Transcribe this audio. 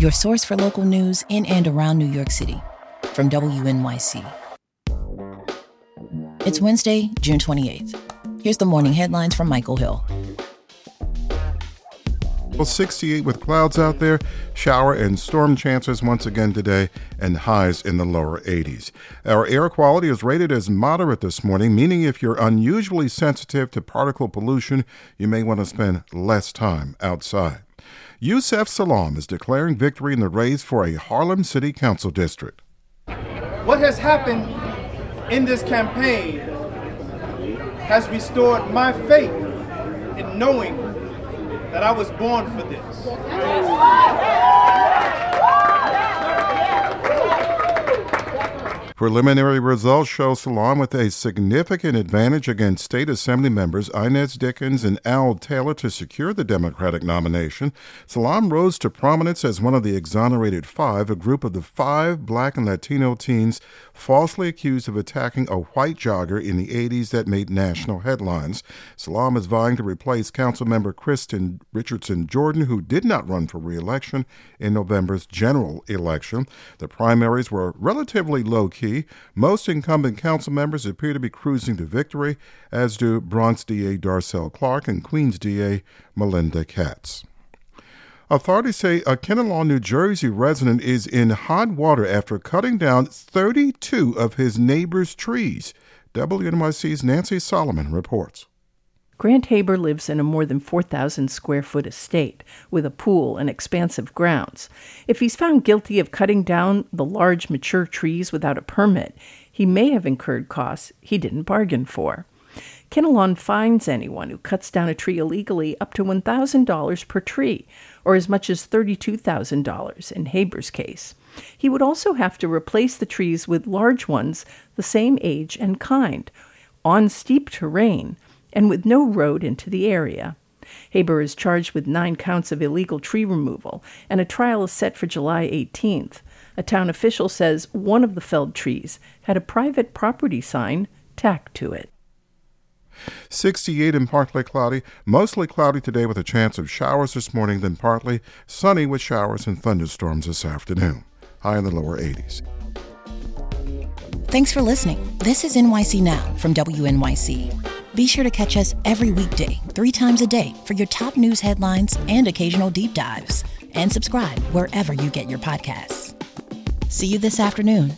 your source for local news in and around New York City from WNYC. It's Wednesday, June 28th. Here's the morning headlines from Michael Hill. Well, 68 with clouds out there, shower and storm chances once again today, and highs in the lower 80s. Our air quality is rated as moderate this morning, meaning if you're unusually sensitive to particle pollution, you may want to spend less time outside. Yusef Salaam is declaring victory in the race for a Harlem City Council district. What has happened in this campaign has restored my faith in knowing that I was born for this. Preliminary results show Salaam with a significant advantage against state assembly members Inez Dickens and Al Taylor to secure the Democratic nomination. Salaam rose to prominence as one of the exonerated five, a group of the five black and Latino teens falsely accused of attacking a white jogger in the 80s that made national headlines. Salaam is vying to replace Councilmember Kristin Richardson Jordan, who did not run for re-election in November's general election. The primaries were relatively low key most incumbent council members appear to be cruising to victory, as do Bronx DA Darcel Clark and Queens DA Melinda Katz. Authorities say a Kinnelon, New Jersey resident is in hot water after cutting down 32 of his neighbor's trees. WNYC's Nancy Solomon reports. Grant Haber lives in a more than 4,000 square foot estate with a pool and expansive grounds. If he's found guilty of cutting down the large mature trees without a permit, he may have incurred costs he didn't bargain for. Kinnelon fines anyone who cuts down a tree illegally up to $1,000 per tree, or as much as $32,000 in Haber's case. He would also have to replace the trees with large ones the same age and kind, on steep terrain and with no road into the area. Haber is charged with nine counts of illegal tree removal, and a trial is set for July 18th. A town official says one of the felled trees had a private property sign tacked to it. 68 and partly cloudy, mostly cloudy today with a chance of showers this morning, then partly sunny with showers and thunderstorms this afternoon. High in the lower 80s. Thanks for listening. This is NYC Now from WNYC. Be sure to catch us every weekday, three times a day, for your top news headlines and occasional deep dives. And subscribe wherever you get your podcasts. See you this afternoon.